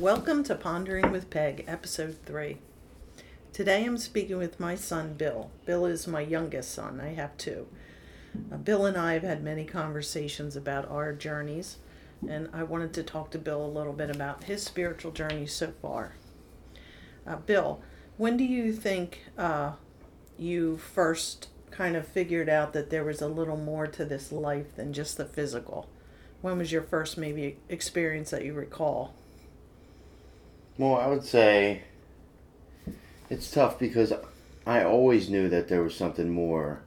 Welcome to Pondering with Peg, Episode 3. Today I'm speaking with my son Bill. Bill is my youngest son, I have two. Uh, Bill and I have had many conversations about our journeys, and I wanted to talk to Bill a little bit about his spiritual journey so far. Uh, Bill, when do you think uh, you first kind of figured out that there was a little more to this life than just the physical? When was your first maybe experience that you recall? Well, I would say it's tough because I always knew that there was something more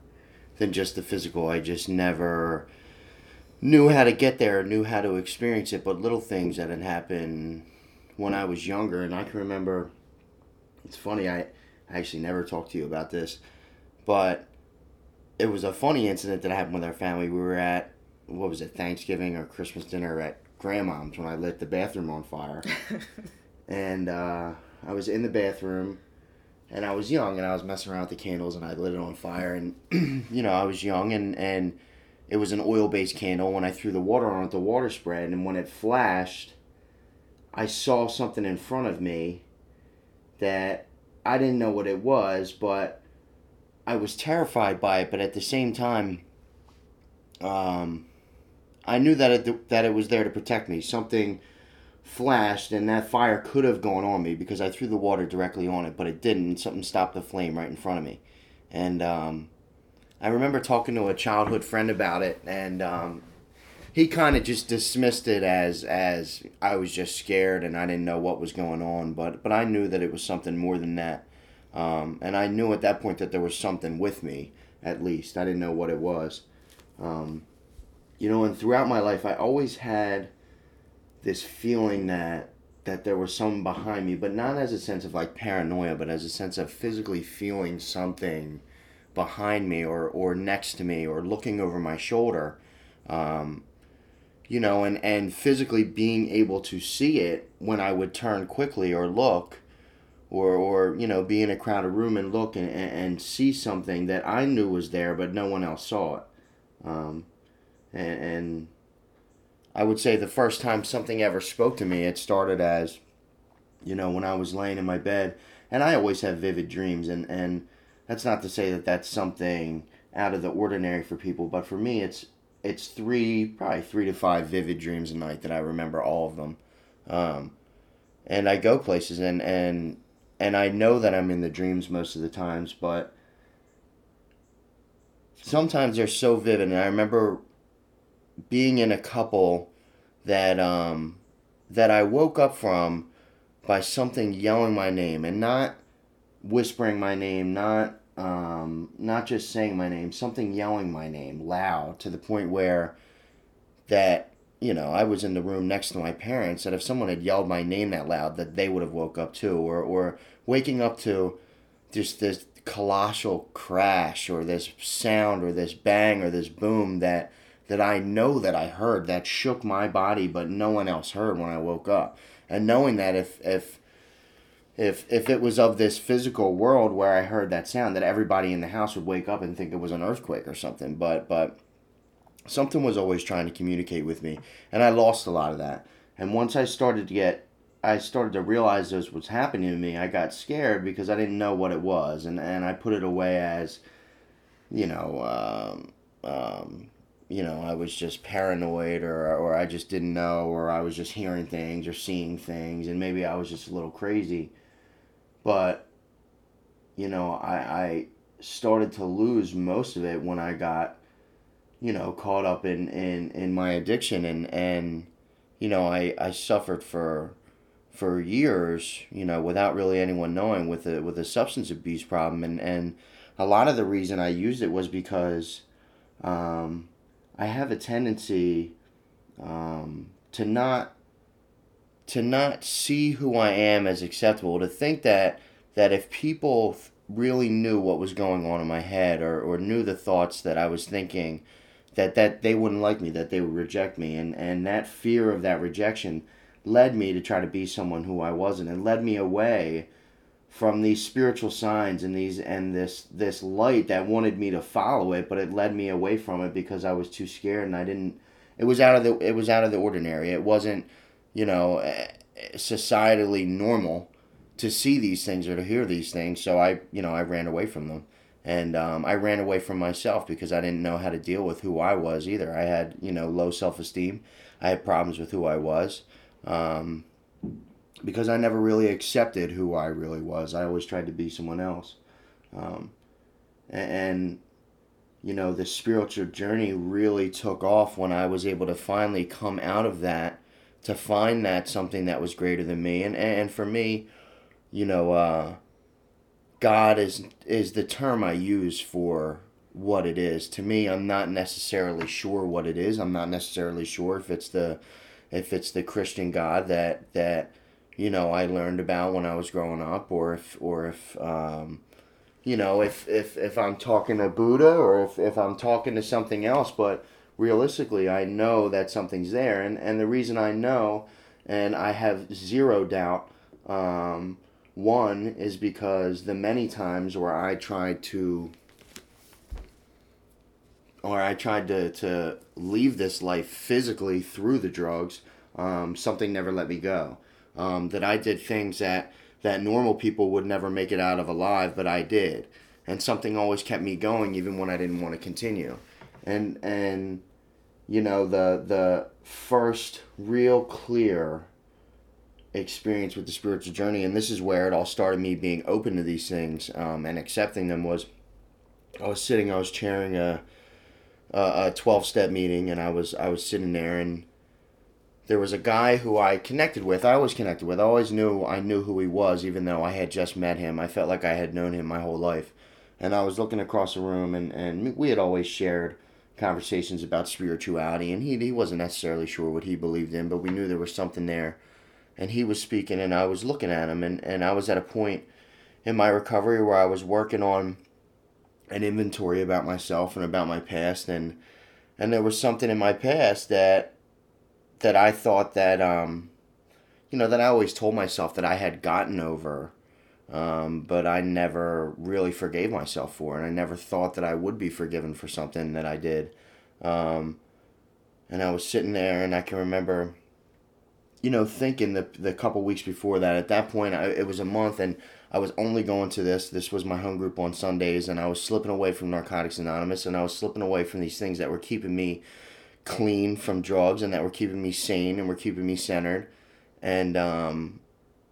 than just the physical. I just never knew how to get there, knew how to experience it, but little things that had happened when I was younger. And I can remember, it's funny, I actually never talked to you about this, but it was a funny incident that happened with our family. We were at, what was it, Thanksgiving or Christmas dinner at grandmom's when I lit the bathroom on fire. and uh, I was in the bathroom, and I was young, and I was messing around with the candles, and I lit it on fire, and you know I was young, and and it was an oil-based candle. When I threw the water on it, the water spread, and when it flashed, I saw something in front of me that I didn't know what it was, but I was terrified by it. But at the same time, um, I knew that it that it was there to protect me. Something flashed and that fire could have gone on me because I threw the water directly on it, but it didn't. Something stopped the flame right in front of me. And um, I remember talking to a childhood friend about it, and um, he kind of just dismissed it as as I was just scared and I didn't know what was going on. But but I knew that it was something more than that, um, and I knew at that point that there was something with me. At least I didn't know what it was. Um, you know, and throughout my life, I always had this feeling that that there was someone behind me, but not as a sense of like paranoia, but as a sense of physically feeling something behind me or, or next to me or looking over my shoulder. Um, you know, and, and physically being able to see it when I would turn quickly or look or, or you know, be in a crowded room and look and, and see something that I knew was there, but no one else saw it. Um, and, and I would say the first time something ever spoke to me, it started as, you know, when I was laying in my bed, and I always have vivid dreams, and and that's not to say that that's something out of the ordinary for people, but for me, it's it's three, probably three to five vivid dreams a night that I remember all of them, um, and I go places and and and I know that I'm in the dreams most of the times, but sometimes they're so vivid, and I remember being in a couple that um, that I woke up from by something yelling my name and not whispering my name, not um, not just saying my name, something yelling my name loud to the point where that you know I was in the room next to my parents and if someone had yelled my name that loud that they would have woke up too or or waking up to just this colossal crash or this sound or this bang or this boom that that I know that I heard that shook my body, but no one else heard when I woke up. And knowing that if if if if it was of this physical world where I heard that sound, that everybody in the house would wake up and think it was an earthquake or something. But but something was always trying to communicate with me, and I lost a lot of that. And once I started to get I started to realize this was happening to me, I got scared because I didn't know what it was, and, and I put it away as, you know, um, um, you know, I was just paranoid or, or I just didn't know or I was just hearing things or seeing things and maybe I was just a little crazy. But, you know, I, I started to lose most of it when I got, you know, caught up in, in, in my addiction and, and, you know, I, I suffered for, for years, you know, without really anyone knowing with a, with a substance abuse problem. And, and a lot of the reason I used it was because, um, I have a tendency um, to not to not see who I am as acceptable. To think that that if people really knew what was going on in my head or, or knew the thoughts that I was thinking, that that they wouldn't like me, that they would reject me, and and that fear of that rejection led me to try to be someone who I wasn't, and led me away from these spiritual signs and these and this this light that wanted me to follow it but it led me away from it because I was too scared and I didn't it was out of the it was out of the ordinary it wasn't you know societally normal to see these things or to hear these things. So I, you know, I ran away from them. And um, I ran away from myself because I didn't know how to deal with who I was either. I had, you know, low self esteem. I had problems with who I was um, because I never really accepted who I really was. I always tried to be someone else. Um, and, and, you know, the spiritual journey really took off when I was able to finally come out of that to find that something that was greater than me. And, and for me, you know, uh, God is is the term I use for what it is. To me, I'm not necessarily sure what it is. I'm not necessarily sure if it's the if it's the Christian God that that you know I learned about when I was growing up, or if or if um, you know if if if I'm talking to Buddha or if if I'm talking to something else. But realistically, I know that something's there, and and the reason I know, and I have zero doubt. Um, one is because the many times where I tried to or I tried to, to leave this life physically through the drugs, um, something never let me go. Um, that I did things that, that normal people would never make it out of alive, but I did. And something always kept me going even when I didn't want to continue. And and you know, the the first real clear experience with the spiritual journey, and this is where it all started. Me being open to these things um, and accepting them was, I was sitting, I was chairing a a twelve step meeting, and I was I was sitting there, and there was a guy who I connected with. I was connected with. I always knew I knew who he was, even though I had just met him. I felt like I had known him my whole life, and I was looking across the room, and and we had always shared conversations about spirituality, and he he wasn't necessarily sure what he believed in, but we knew there was something there and he was speaking and I was looking at him and, and I was at a point in my recovery where I was working on an inventory about myself and about my past and and there was something in my past that that I thought that um you know that I always told myself that I had gotten over um, but I never really forgave myself for and I never thought that I would be forgiven for something that I did um, and I was sitting there and I can remember you know, thinking the the couple weeks before that. At that point, I, it was a month, and I was only going to this. This was my home group on Sundays, and I was slipping away from Narcotics Anonymous, and I was slipping away from these things that were keeping me clean from drugs, and that were keeping me sane, and were keeping me centered. And um,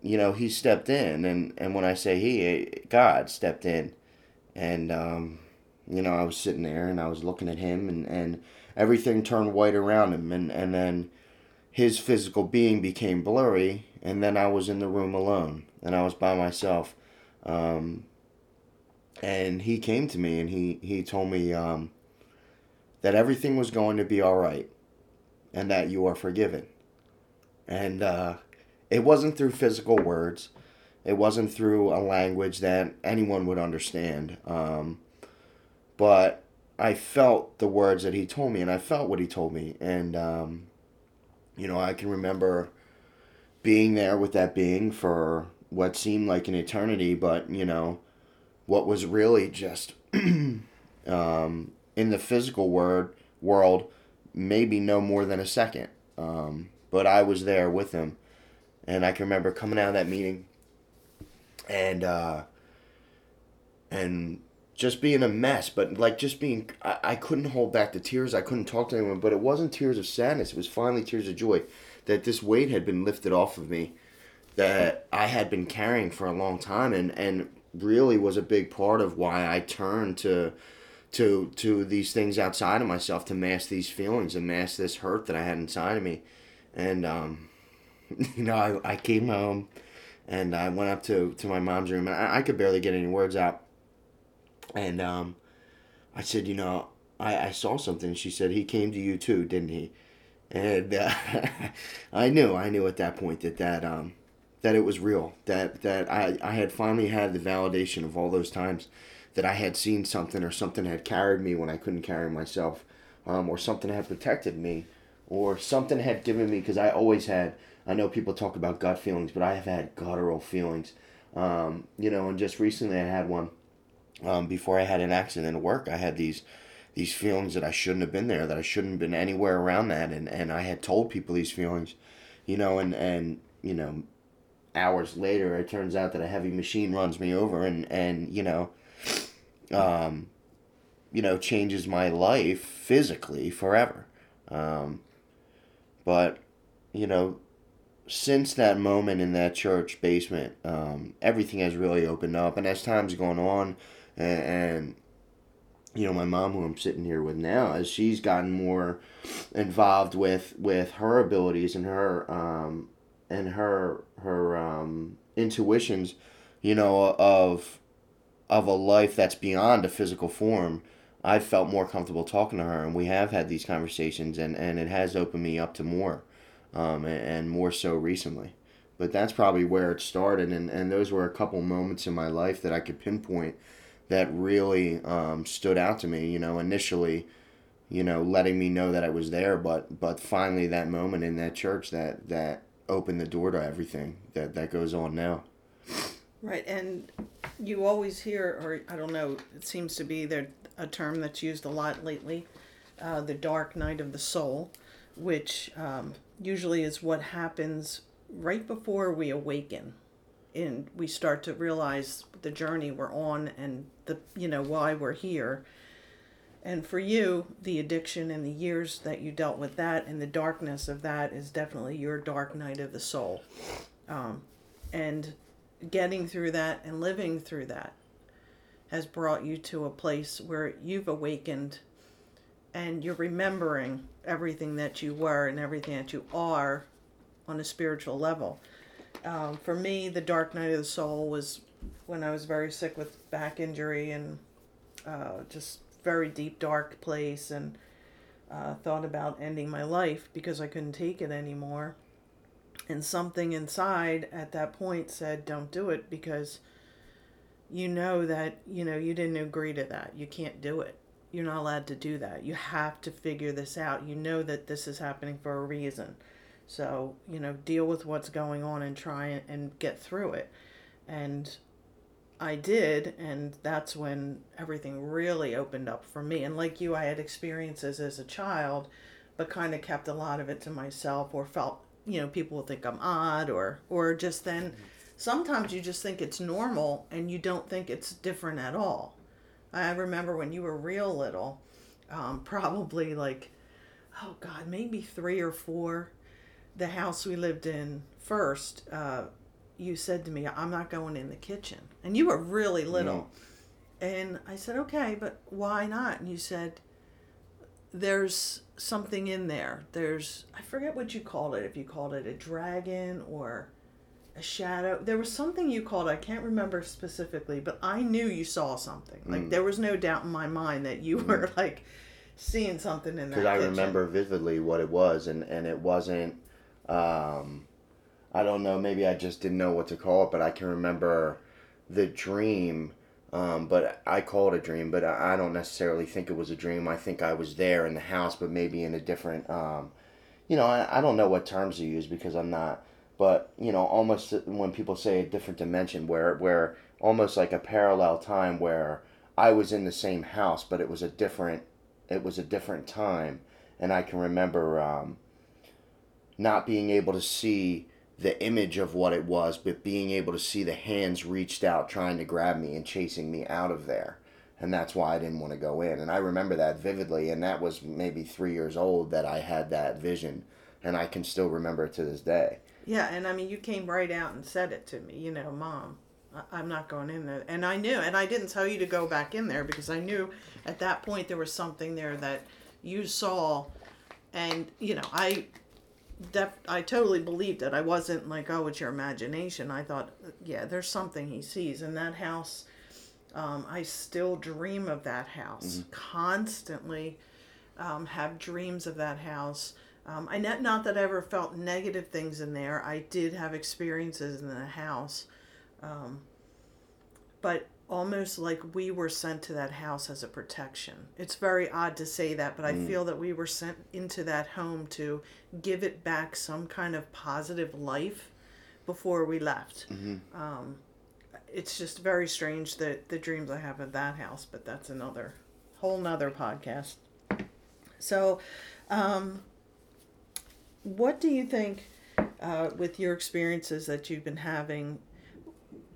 you know, he stepped in, and and when I say he, God stepped in, and um, you know, I was sitting there, and I was looking at him, and and everything turned white around him, and and then his physical being became blurry, and then I was in the room alone, and I was by myself. Um, and he came to me and he, he told me um, that everything was going to be all right and that you are forgiven. And uh, it wasn't through physical words, it wasn't through a language that anyone would understand. Um, but I felt the words that he told me, and I felt what he told me. And um, you know, I can remember being there with that being for what seemed like an eternity, but, you know, what was really just um, in the physical word world, maybe no more than a second. Um, but I was there with him. And I can remember coming out of that meeting and, uh, and just being a mess, but like just being, I, I couldn't hold back the tears. I couldn't talk to anyone, but it wasn't tears of sadness. It was finally tears of joy that this weight had been lifted off of me that I had been carrying for a long time and, and really was a big part of why I turned to to to these things outside of myself to mask these feelings and mask this hurt that I had inside of me. And um, you know, I, I came home and I went up to, to my mom's room and I, I could barely get any words out and um, I said, you know, I, I saw something. She said, he came to you too, didn't he? And uh, I knew, I knew at that point that that, um, that it was real. That, that I, I had finally had the validation of all those times that I had seen something or something had carried me when I couldn't carry myself. Um, or something had protected me. Or something had given me, because I always had, I know people talk about gut feelings, but I have had guttural feelings. Um, you know, and just recently I had one um, before I had an accident at work, I had these these feelings that I shouldn't have been there, that I shouldn't have been anywhere around that, and, and I had told people these feelings, you know, and and you know, hours later, it turns out that a heavy machine runs me over and, and you know, um, you know, changes my life physically forever. Um, but, you know, since that moment in that church basement, um, everything has really opened up. And as time's gone on, and, and, you know, my mom, who I'm sitting here with now, as she's gotten more involved with with her abilities and her um, and her her um, intuitions, you know, of of a life that's beyond a physical form. I've felt more comfortable talking to her, and we have had these conversations, and, and it has opened me up to more um, and, and more so recently. But that's probably where it started, and, and those were a couple moments in my life that I could pinpoint that really um, stood out to me. You know, initially, you know, letting me know that I was there, but but finally that moment in that church that that opened the door to everything that that goes on now. Right, and you always hear, or I don't know, it seems to be there a term that's used a lot lately, uh, the dark night of the soul, which um, usually is what happens right before we awaken. And we start to realize the journey we're on and the you know why we're here. And for you the addiction and the years that you dealt with that and the darkness of that is definitely your dark night of the soul. Um, and getting through that and living through that has brought you to a place where you've awakened and you're remembering everything that you were and everything that you are on a spiritual level. Um, for me, the dark night of the soul was when I was very sick with back injury and uh, just very deep, dark place, and uh, thought about ending my life because I couldn't take it anymore. And something inside at that point said, "Don't do it," because you know that you know you didn't agree to that. You can't do it you're not allowed to do that. You have to figure this out. You know that this is happening for a reason. So, you know, deal with what's going on and try and get through it. And I did, and that's when everything really opened up for me. And like you, I had experiences as a child, but kind of kept a lot of it to myself or felt, you know, people will think I'm odd or or just then sometimes you just think it's normal and you don't think it's different at all I remember when you were real little, um, probably like, oh God, maybe three or four. The house we lived in first, uh, you said to me, I'm not going in the kitchen. And you were really little. No. And I said, okay, but why not? And you said, there's something in there. There's, I forget what you called it, if you called it a dragon or a shadow. There was something you called. I can't remember specifically, but I knew you saw something. Like mm. there was no doubt in my mind that you mm. were like seeing something in that. Because I remember vividly what it was, and and it wasn't. Um, I don't know. Maybe I just didn't know what to call it, but I can remember the dream. Um, but I call it a dream, but I don't necessarily think it was a dream. I think I was there in the house, but maybe in a different. Um, you know, I, I don't know what terms to use because I'm not but you know almost when people say a different dimension where where almost like a parallel time where I was in the same house but it was a different it was a different time and I can remember um, not being able to see the image of what it was but being able to see the hands reached out trying to grab me and chasing me out of there and that's why I didn't want to go in and I remember that vividly and that was maybe 3 years old that I had that vision and I can still remember it to this day yeah, and I mean, you came right out and said it to me, you know, Mom, I'm not going in there. And I knew, and I didn't tell you to go back in there because I knew at that point there was something there that you saw. And, you know, I. Def- I totally believed it. I wasn't like, oh, it's your imagination. I thought, yeah, there's something he sees. in that house, um, I still dream of that house mm-hmm. constantly. Um, have dreams of that house. Um, I not, not that I ever felt negative things in there. I did have experiences in the house, um, but almost like we were sent to that house as a protection. It's very odd to say that, but I mm. feel that we were sent into that home to give it back some kind of positive life before we left. Mm-hmm. Um, it's just very strange that the dreams I have of that house, but that's another whole nother podcast. So, um, what do you think uh, with your experiences that you've been having,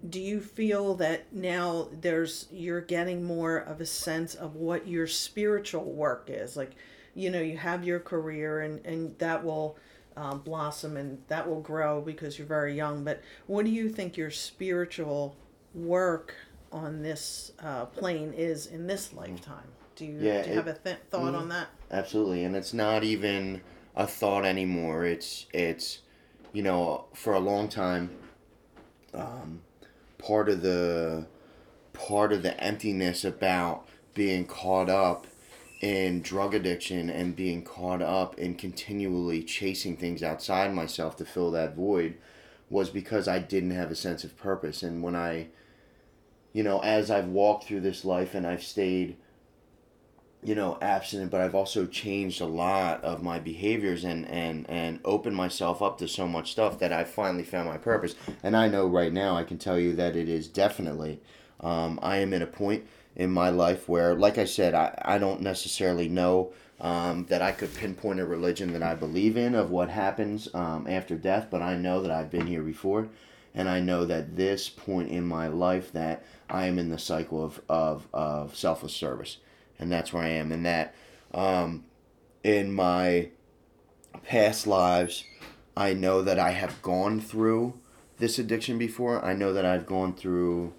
do you feel that now there's you're getting more of a sense of what your spiritual work is? Like, you know, you have your career and and that will um, blossom and that will grow because you're very young. But what do you think your spiritual work on this uh, plane is in this lifetime? Do you, Yeah, do you it- have a th- thought Mhm. on that? Absolutely, and it's not even a thought anymore. It's it's you know for a long time, um, part of the part of the emptiness about being caught up in drug addiction and being caught up in continually chasing things outside myself to fill that void was because I didn't have a sense of purpose. And when I, you know, as I've walked through this life and I've stayed you know abstinent but i've also changed a lot of my behaviors and and and opened myself up to so much stuff that i finally found my purpose. And i know right now i can tell you that it is definitely um, i am at a point in my life where like i said i, I don't necessarily know um, that i could pinpoint a religion that i believe in of what happens um, after death but i know that i've been here before. And I know that this point in my life that I am in the cycle of, of, of selfless service and that's where I am. And that um, in my past lives, I know that I have gone through this addiction before. I know that I've gone through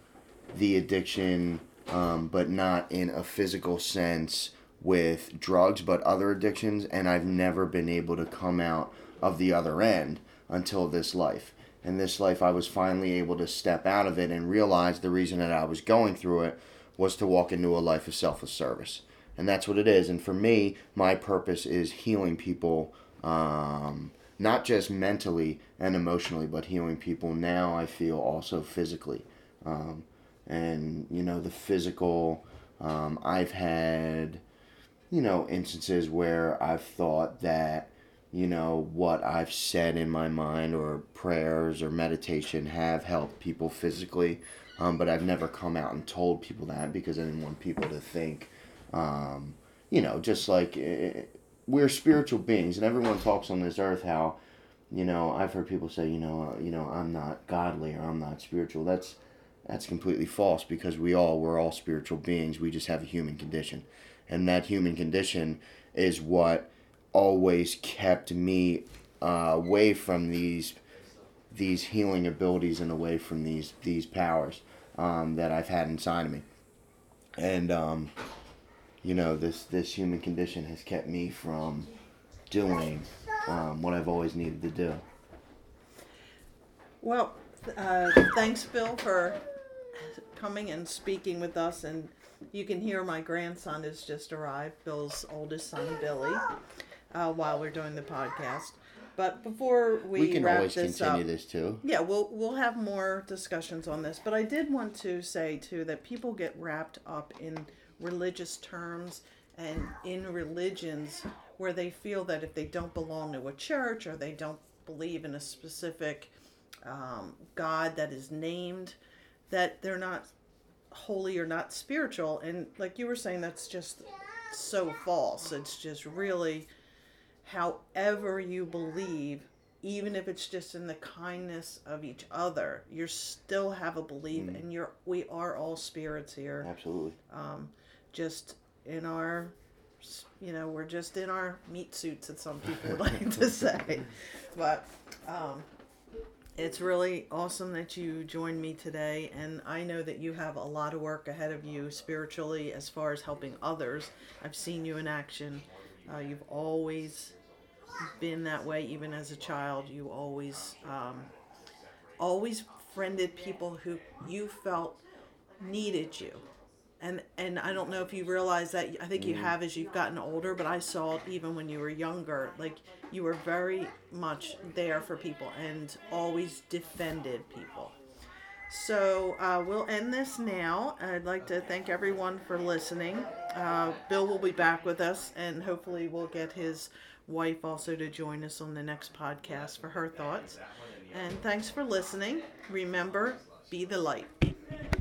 the addiction, um, but not in a physical sense with drugs, but other addictions. And I've never been able to come out of the other end until this life. And this life, I was finally able to step out of it and realize the reason that I was going through it was to walk into a life of selfless service. And that's what it is. And for me, my purpose is healing people, um, not just mentally and emotionally, but healing people now, I feel also physically. Um, and, you know, the physical, um, I've had, you know, instances where I've thought that, you know, what I've said in my mind or prayers or meditation have helped people physically. Um, but I've never come out and told people that because I didn't want people to think, um, you know, just like uh, we're spiritual beings, and everyone talks on this earth how, you know, I've heard people say, you know, uh, you know, I'm not godly or I'm not spiritual. That's that's completely false because we all we're all spiritual beings. We just have a human condition, and that human condition is what always kept me uh, away from these these healing abilities and away from these these powers um, that I've had inside of me. And um, you know, this this human condition has kept me from doing um, what I've always needed to do. Well, uh, thanks, Bill, for coming and speaking with us. And you can hear my grandson has just arrived, Bill's oldest son, Billy, uh, while we're doing the podcast. But before we, We, can wrap always this continue up, this too. yeah, we'll we'll have more discussions on this. But I did want to say too that people get wrapped up in religious terms and in religions where they feel that if they don't belong to a church or they don't believe in a specific um, God that is named, that they're not holy or not spiritual. And like you were saying, that's just so false. It's just really however you believe, even if it's just in the kindness of each other, you still have a belief, and you're we are all spirits here. Absolutely. Um, Just in our, you know, we're just in our meat suits, as some people would like to say, but. Um, it's really awesome that you joined me today, and I know that you have a lot of work ahead of you spiritually as far as helping others. I've seen you in action. Uh, you've always been that way, even as a child. You always, um, always friended people who you felt needed you. And and I don't know if you realize that. I think you have as you've gotten older, but I saw it even when you were younger. Like you were very much there for people and always defended people. So uh, we'll end this now. I'd like to thank everyone for listening. Uh, Bill will be back with us, and hopefully, we'll get his wife also to join us on the next podcast for her thoughts. And thanks for listening. Remember, be the light.